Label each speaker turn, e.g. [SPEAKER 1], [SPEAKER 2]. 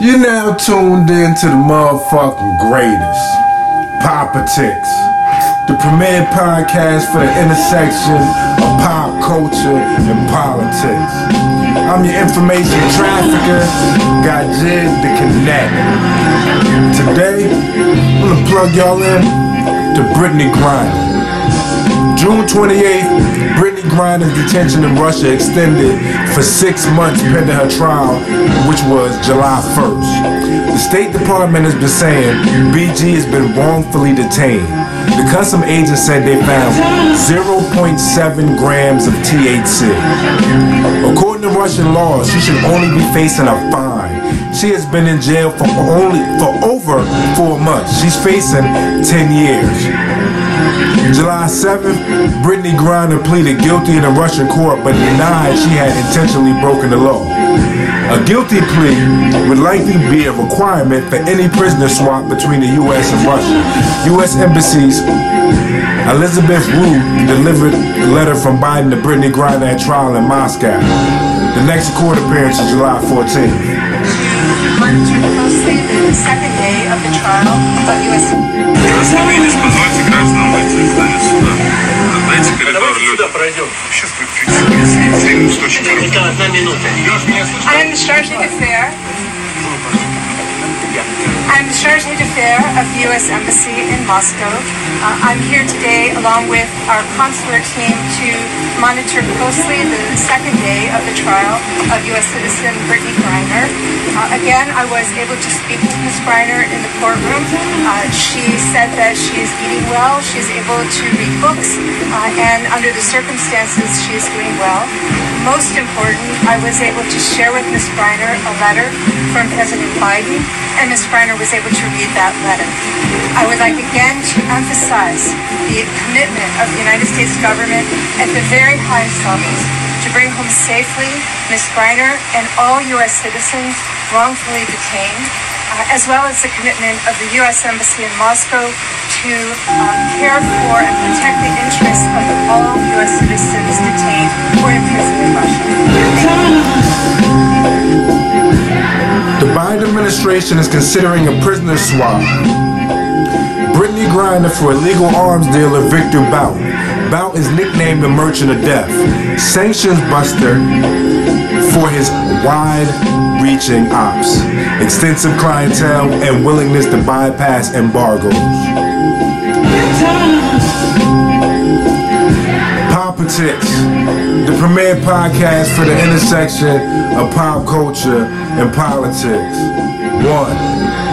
[SPEAKER 1] You're now tuned in to the motherfucking greatest. Politics. The premier podcast for the intersection of pop culture and politics. I'm your information trafficker, got Jid the Connect. Today, I'm gonna plug y'all in to Brittney Griner. June 28th, Griner's detention in Russia extended for six months pending her trial, which was July 1st. The State Department has been saying BG has been wrongfully detained. The custom agent said they found 0.7 grams of THC. According to Russian law, she should only be facing a fine. She has been in jail for only for over four months. She's facing 10 years. July 7th, Brittney Griner pleaded guilty in a Russian court but denied she had intentionally broken the law. A guilty plea would likely be a requirement for any prisoner swap between the U.S. and Russia. U.S. embassies Elizabeth Rood delivered a letter from Biden to Brittney Griner at trial in Moscow. The next court appearance is July 14th.
[SPEAKER 2] Monitor closely the second day of the trial of U.S. I'm Chargé d'Affaires. I'm Chargé d'Affaires of the U.S. Embassy in Moscow. Uh, I'm here today along with our consular team to monitor closely the second day of the trial of U.S. citizen Brittney Griner. Uh, again, I was able to speak with Ms. Griner in the courtroom. Uh, she said that she is eating well, she's able to read books, uh, and under the circumstances, she is doing well. Most important, I was able to share with Ms. Griner a letter from President Biden, and Ms. Griner was able to read that letter. I would like again to emphasize the commitment of the United States government at the very highest levels to bring home safely Ms. Griner and all U.S. citizens wrongfully detained, uh, as well as the commitment of the U.S. Embassy in Moscow to uh, care for and protect the interests
[SPEAKER 1] administration is considering a prisoner swap. Brittney Griner for illegal arms dealer Victor Bout. Bout is nicknamed the Merchant of Death, sanctions buster for his wide-reaching ops, extensive clientele, and willingness to bypass embargoes. Politics, the premier podcast for the intersection of pop culture and politics. One.